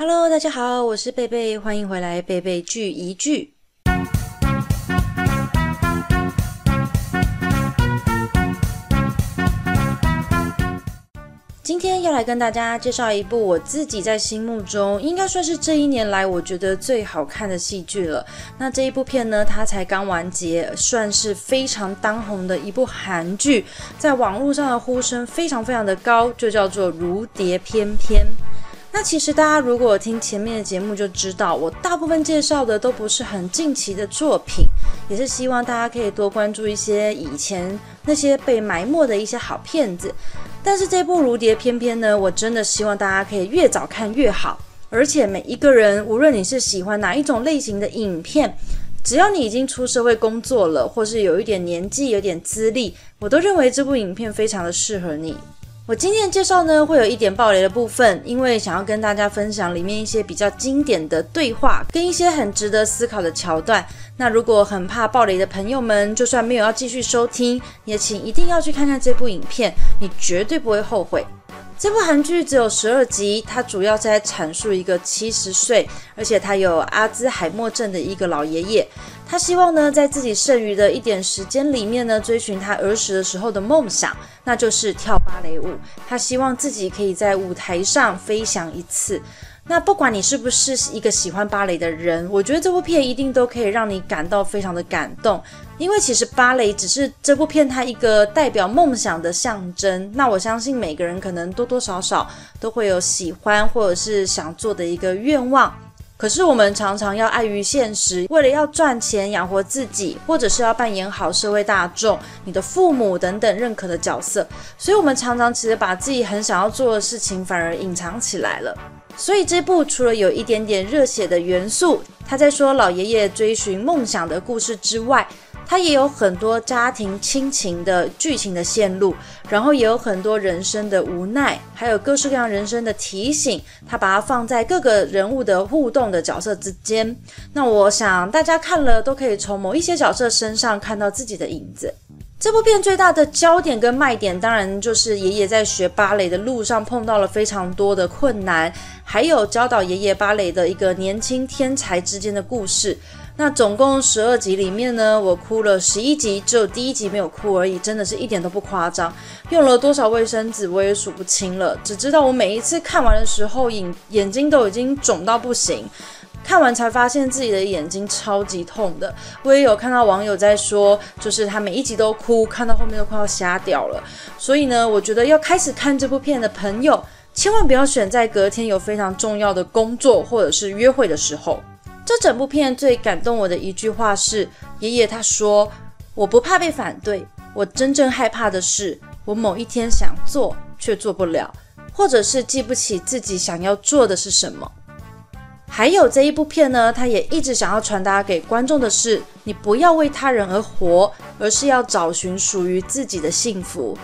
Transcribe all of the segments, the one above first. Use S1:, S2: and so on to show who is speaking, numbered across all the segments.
S1: Hello，大家好，我是贝贝，欢迎回来，贝贝聚一聚。今天要来跟大家介绍一部我自己在心目中应该算是这一年来我觉得最好看的戏剧了。那这一部片呢，它才刚完结，算是非常当红的一部韩剧，在网络上的呼声非常非常的高，就叫做《如蝶翩翩》。那其实大家如果听前面的节目就知道，我大部分介绍的都不是很近期的作品，也是希望大家可以多关注一些以前那些被埋没的一些好片子。但是这部《如蝶翩翩》呢，我真的希望大家可以越早看越好。而且每一个人，无论你是喜欢哪一种类型的影片，只要你已经出社会工作了，或是有一点年纪、有点资历，我都认为这部影片非常的适合你。我今天的介绍呢，会有一点暴雷的部分，因为想要跟大家分享里面一些比较经典的对话，跟一些很值得思考的桥段。那如果很怕暴雷的朋友们，就算没有要继续收听，也请一定要去看看这部影片，你绝对不会后悔。这部韩剧只有十二集，它主要在阐述一个七十岁，而且他有阿兹海默症的一个老爷爷。他希望呢，在自己剩余的一点时间里面呢，追寻他儿时的时候的梦想，那就是跳芭蕾舞。他希望自己可以在舞台上飞翔一次。那不管你是不是一个喜欢芭蕾的人，我觉得这部片一定都可以让你感到非常的感动，因为其实芭蕾只是这部片它一个代表梦想的象征。那我相信每个人可能多多少少都会有喜欢或者是想做的一个愿望。可是我们常常要碍于现实，为了要赚钱养活自己，或者是要扮演好社会大众、你的父母等等认可的角色，所以我们常常其实把自己很想要做的事情反而隐藏起来了。所以这部除了有一点点热血的元素，他在说老爷爷追寻梦想的故事之外。他也有很多家庭亲情的剧情的线路，然后也有很多人生的无奈，还有各式各样人生的提醒。他把它放在各个人物的互动的角色之间。那我想大家看了都可以从某一些角色身上看到自己的影子。这部片最大的焦点跟卖点，当然就是爷爷在学芭蕾的路上碰到了非常多的困难，还有教导爷爷芭蕾的一个年轻天才之间的故事。那总共十二集里面呢，我哭了十一集，只有第一集没有哭而已，真的是一点都不夸张。用了多少卫生纸我也数不清了，只知道我每一次看完的时候，眼眼睛都已经肿到不行。看完才发现自己的眼睛超级痛的。我也有看到网友在说，就是他每一集都哭，看到后面都快要瞎掉了。所以呢，我觉得要开始看这部片的朋友，千万不要选在隔天有非常重要的工作或者是约会的时候。这整部片最感动我的一句话是，爷爷他说：“我不怕被反对，我真正害怕的是，我某一天想做却做不了，或者是记不起自己想要做的是什么。”还有这一部片呢，他也一直想要传达给观众的是，你不要为他人而活，而是要找寻属于自己的幸福。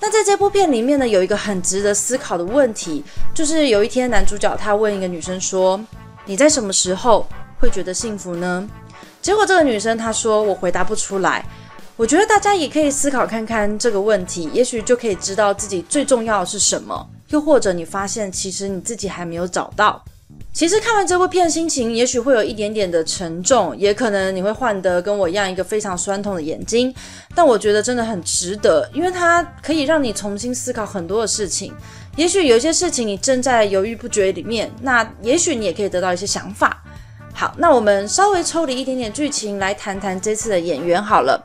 S1: 那在这部片里面呢，有一个很值得思考的问题，就是有一天男主角他问一个女生说：“你在什么时候？”会觉得幸福呢？结果这个女生她说我回答不出来。我觉得大家也可以思考看看这个问题，也许就可以知道自己最重要的是什么。又或者你发现其实你自己还没有找到。其实看完这部片，心情也许会有一点点的沉重，也可能你会换得跟我一样一个非常酸痛的眼睛。但我觉得真的很值得，因为它可以让你重新思考很多的事情。也许有些事情你正在犹豫不决里面，那也许你也可以得到一些想法。好，那我们稍微抽离一点点剧情来谈谈这次的演员好了。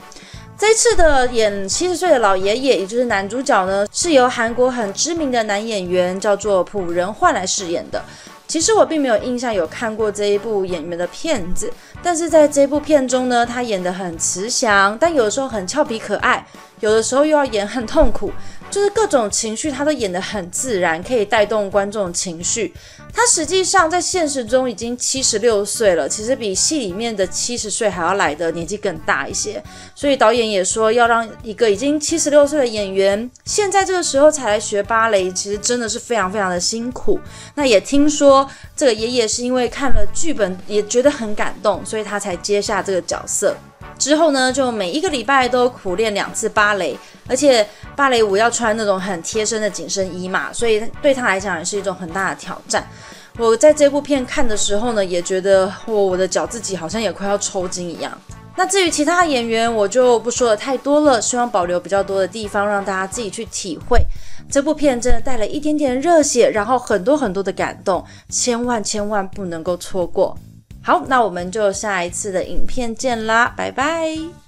S1: 这次的演七十岁的老爷爷，也就是男主角呢，是由韩国很知名的男演员叫做朴仁焕来饰演的。其实我并没有印象有看过这一部演员的片子，但是在这部片中呢，他演得很慈祥，但有的时候很俏皮可爱，有的时候又要演很痛苦，就是各种情绪他都演得很自然，可以带动观众情绪。他实际上在现实中已经七十六岁了，其实比戏里面的七十岁还要来的年纪更大一些。所以导演也说，要让一个已经七十六岁的演员现在这个时候才来学芭蕾，其实真的是非常非常的辛苦。那也听说这个爷爷是因为看了剧本也觉得很感动，所以他才接下这个角色。之后呢，就每一个礼拜都苦练两次芭蕾，而且芭蕾舞要穿那种很贴身的紧身衣嘛，所以对他来讲也是一种很大的挑战。我在这部片看的时候呢，也觉得我我的脚自己好像也快要抽筋一样。那至于其他演员，我就不说的太多了，希望保留比较多的地方让大家自己去体会。这部片真的带了一点点热血，然后很多很多的感动，千万千万不能够错过。好，那我们就下一次的影片见啦，拜拜。